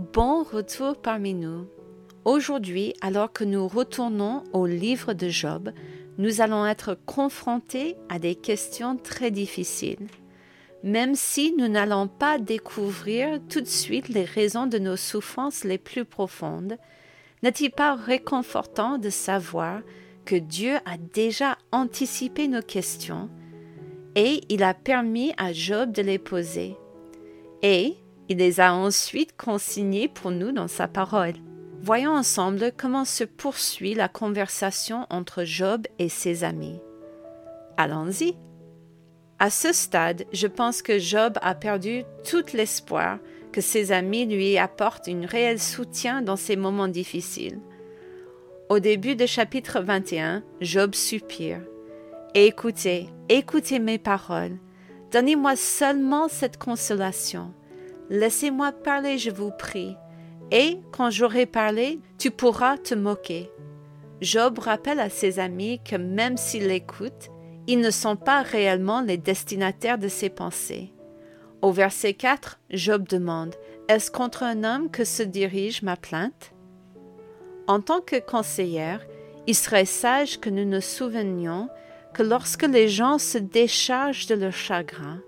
Bon retour parmi nous. Aujourd'hui, alors que nous retournons au livre de Job, nous allons être confrontés à des questions très difficiles. Même si nous n'allons pas découvrir tout de suite les raisons de nos souffrances les plus profondes, n'est-il pas réconfortant de savoir que Dieu a déjà anticipé nos questions et il a permis à Job de les poser? Et il les a ensuite consignées pour nous dans sa parole. Voyons ensemble comment se poursuit la conversation entre Job et ses amis. Allons-y. À ce stade, je pense que Job a perdu tout l'espoir que ses amis lui apportent un réel soutien dans ces moments difficiles. Au début du chapitre 21, Job soupire. Écoutez, écoutez mes paroles. Donnez-moi seulement cette consolation. Laissez-moi parler, je vous prie. Et quand j'aurai parlé, tu pourras te moquer. Job rappelle à ses amis que même s'ils l'écoutent, ils ne sont pas réellement les destinataires de ses pensées. Au verset 4, Job demande Est-ce contre un homme que se dirige ma plainte? En tant que conseillère, il serait sage que nous nous souvenions que lorsque les gens se déchargent de leur chagrin,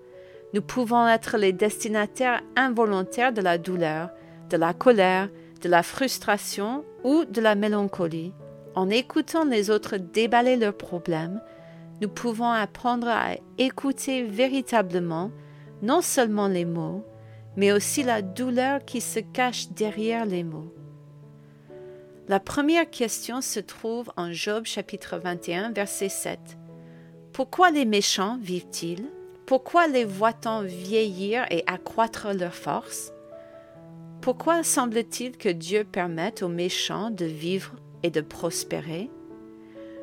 nous pouvons être les destinataires involontaires de la douleur, de la colère, de la frustration ou de la mélancolie. En écoutant les autres déballer leurs problèmes, nous pouvons apprendre à écouter véritablement non seulement les mots, mais aussi la douleur qui se cache derrière les mots. La première question se trouve en Job chapitre 21 verset 7. Pourquoi les méchants vivent-ils? Pourquoi les voit-on vieillir et accroître leur force Pourquoi semble-t-il que Dieu permette aux méchants de vivre et de prospérer?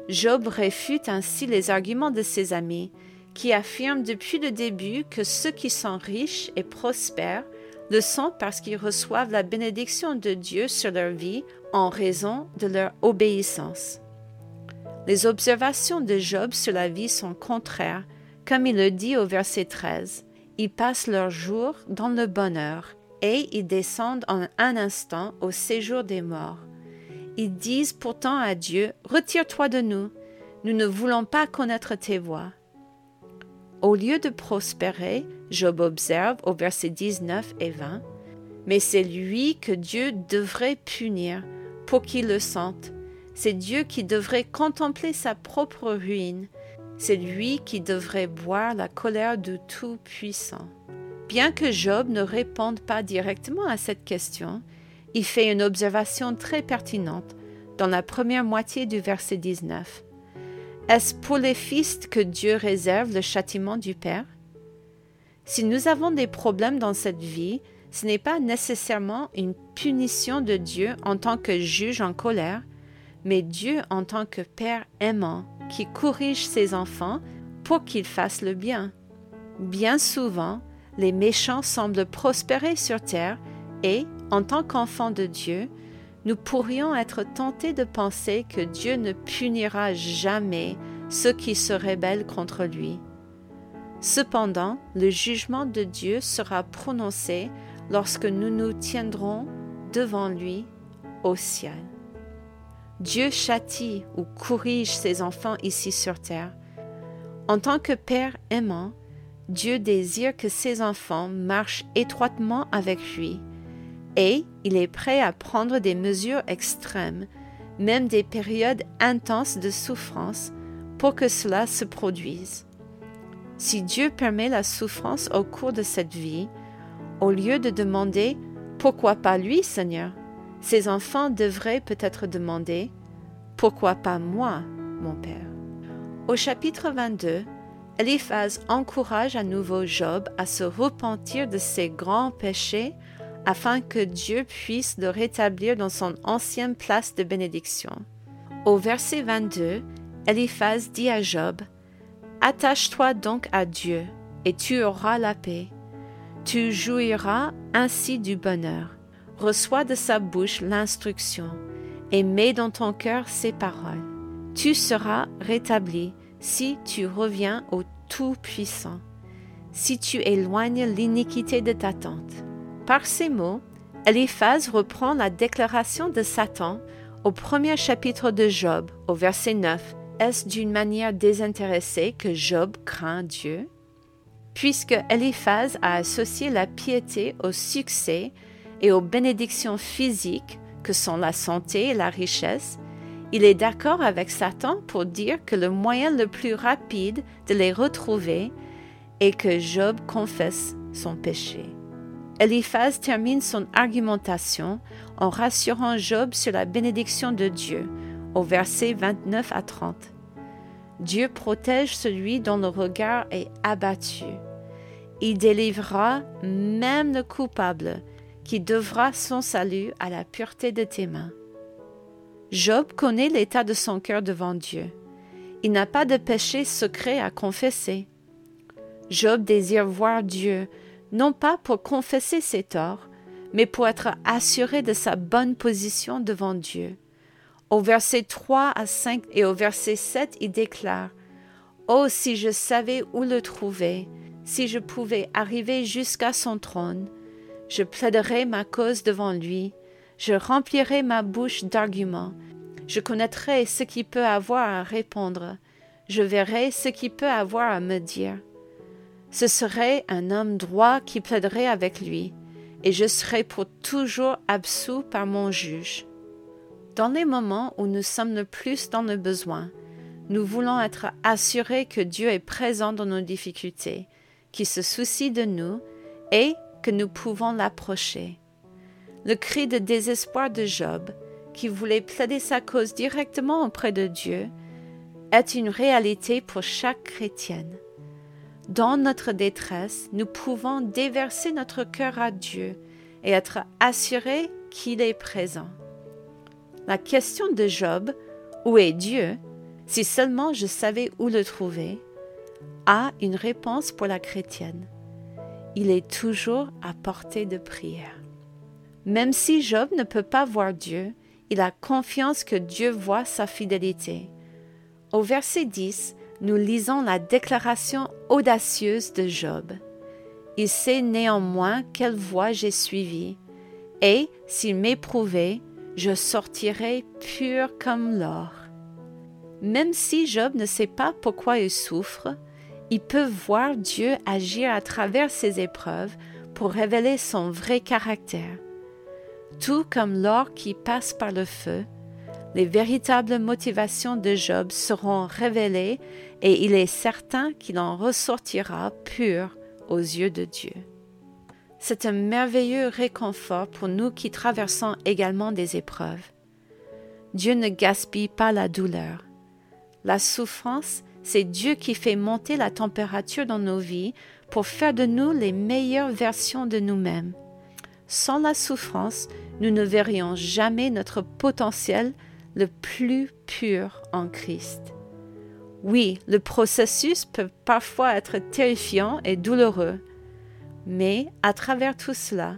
Job réfute ainsi les arguments de ses amis, qui affirment depuis le début que ceux qui sont riches et prospèrent le sont parce qu'ils reçoivent la bénédiction de Dieu sur leur vie en raison de leur obéissance. Les observations de Job sur la vie sont contraires, comme il le dit au verset 13. Ils passent leur jour dans le bonheur et ils descendent en un instant au séjour des morts. Ils disent pourtant à Dieu, Retire-toi de nous, nous ne voulons pas connaître tes voies. Au lieu de prospérer, Job observe au verset 19 et 20, Mais c'est lui que Dieu devrait punir pour qu'il le sente. C'est Dieu qui devrait contempler sa propre ruine. C'est lui qui devrait boire la colère du Tout-Puissant. Bien que Job ne réponde pas directement à cette question, il fait une observation très pertinente dans la première moitié du verset 19. Est-ce pour les fils que Dieu réserve le châtiment du Père? Si nous avons des problèmes dans cette vie, ce n'est pas nécessairement une punition de Dieu en tant que juge en colère, mais Dieu en tant que Père aimant qui corrige ses enfants pour qu'ils fassent le bien. Bien souvent, les méchants semblent prospérer sur terre et, en tant qu'enfants de Dieu, nous pourrions être tentés de penser que Dieu ne punira jamais ceux qui se rebellent contre lui. Cependant, le jugement de Dieu sera prononcé lorsque nous nous tiendrons devant lui au ciel. Dieu châtie ou corrige ses enfants ici sur terre. En tant que Père aimant, Dieu désire que ses enfants marchent étroitement avec lui et il est prêt à prendre des mesures extrêmes, même des périodes intenses de souffrance, pour que cela se produise. Si Dieu permet la souffrance au cours de cette vie, au lieu de demander Pourquoi pas lui, Seigneur? Ses enfants devraient peut-être demander Pourquoi pas moi, mon Père? Au chapitre 22, Eliphaz encourage à nouveau Job à se repentir de ses grands péchés afin que Dieu puisse le rétablir dans son ancienne place de bénédiction. Au verset 22, Eliphaz dit à Job, Attache-toi donc à Dieu, et tu auras la paix. Tu jouiras ainsi du bonheur. Reçois de sa bouche l'instruction, et mets dans ton cœur ses paroles. Tu seras rétabli si tu reviens au Tout-Puissant, si tu éloignes l'iniquité de ta tente. Par ces mots, Eliphaz reprend la déclaration de Satan au premier chapitre de Job, au verset 9. Est-ce d'une manière désintéressée que Job craint Dieu? Puisque Eliphaz a associé la piété au succès et aux bénédictions physiques que sont la santé et la richesse, il est d'accord avec Satan pour dire que le moyen le plus rapide de les retrouver est que Job confesse son péché. Eliphaz termine son argumentation en rassurant Job sur la bénédiction de Dieu au verset 29 à 30. Dieu protège celui dont le regard est abattu. Il délivrera même le coupable qui devra son salut à la pureté de tes mains. Job connaît l'état de son cœur devant Dieu. Il n'a pas de péché secret à confesser. Job désire voir Dieu non pas pour confesser ses torts, mais pour être assuré de sa bonne position devant Dieu. Au verset 3 à 5 et au verset 7, il déclare Oh, si je savais où le trouver, si je pouvais arriver jusqu'à son trône, je plaiderais ma cause devant lui, je remplirais ma bouche d'arguments, je connaîtrais ce qui peut avoir à répondre, je verrais ce qui peut avoir à me dire. Ce serait un homme droit qui plaiderait avec lui, et je serais pour toujours absous par mon juge. Dans les moments où nous sommes le plus dans le besoin, nous voulons être assurés que Dieu est présent dans nos difficultés, qu'il se soucie de nous et que nous pouvons l'approcher. Le cri de désespoir de Job, qui voulait plaider sa cause directement auprès de Dieu, est une réalité pour chaque chrétienne. Dans notre détresse, nous pouvons déverser notre cœur à Dieu et être assurés qu'il est présent. La question de Job, où est Dieu, si seulement je savais où le trouver, a une réponse pour la chrétienne. Il est toujours à portée de prière. Même si Job ne peut pas voir Dieu, il a confiance que Dieu voit sa fidélité. Au verset 10, nous lisons la déclaration audacieuse de Job. Il sait néanmoins quelle voie j'ai suivie, et s'il m'éprouvait, je sortirai pur comme l'or. Même si Job ne sait pas pourquoi il souffre, il peut voir Dieu agir à travers ses épreuves pour révéler son vrai caractère. Tout comme l'or qui passe par le feu, les véritables motivations de Job seront révélées et il est certain qu'il en ressortira pur aux yeux de Dieu. C'est un merveilleux réconfort pour nous qui traversons également des épreuves. Dieu ne gaspille pas la douleur. La souffrance, c'est Dieu qui fait monter la température dans nos vies pour faire de nous les meilleures versions de nous-mêmes. Sans la souffrance, nous ne verrions jamais notre potentiel le plus pur en Christ. Oui, le processus peut parfois être terrifiant et douloureux, mais à travers tout cela,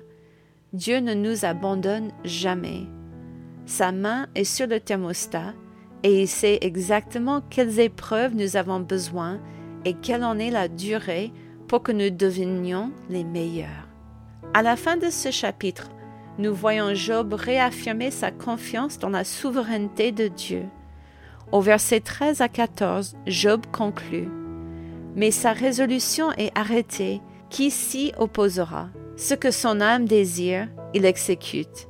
Dieu ne nous abandonne jamais. Sa main est sur le thermostat et il sait exactement quelles épreuves nous avons besoin et quelle en est la durée pour que nous devenions les meilleurs. À la fin de ce chapitre, nous voyons Job réaffirmer sa confiance dans la souveraineté de Dieu. Au verset 13 à 14, Job conclut Mais sa résolution est arrêtée, qui s'y opposera? Ce que son âme désire, il exécute.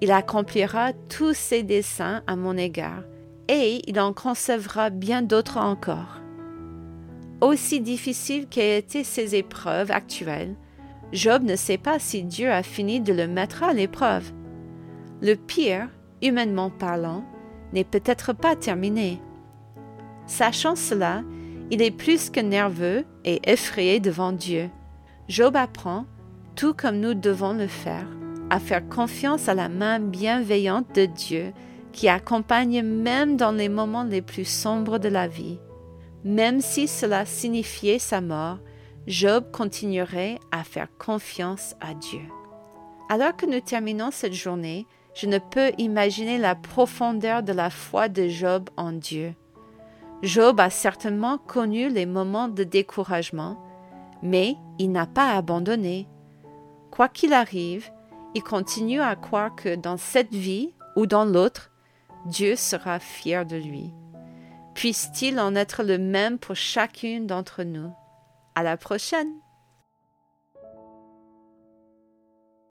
Il accomplira tous ses desseins à mon égard, et il en concevra bien d'autres encore. Aussi difficiles qu'aient été ces épreuves actuelles, Job ne sait pas si Dieu a fini de le mettre à l'épreuve. Le pire, humainement parlant, n'est peut-être pas terminé. Sachant cela, il est plus que nerveux et effrayé devant Dieu. Job apprend, tout comme nous devons le faire, à faire confiance à la main bienveillante de Dieu qui accompagne même dans les moments les plus sombres de la vie. Même si cela signifiait sa mort, Job continuerait à faire confiance à Dieu. Alors que nous terminons cette journée, je ne peux imaginer la profondeur de la foi de Job en Dieu. Job a certainement connu les moments de découragement, mais il n'a pas abandonné. Quoi qu'il arrive, il continue à croire que dans cette vie ou dans l'autre, Dieu sera fier de lui. Puisse-t-il en être le même pour chacune d'entre nous. À la prochaine!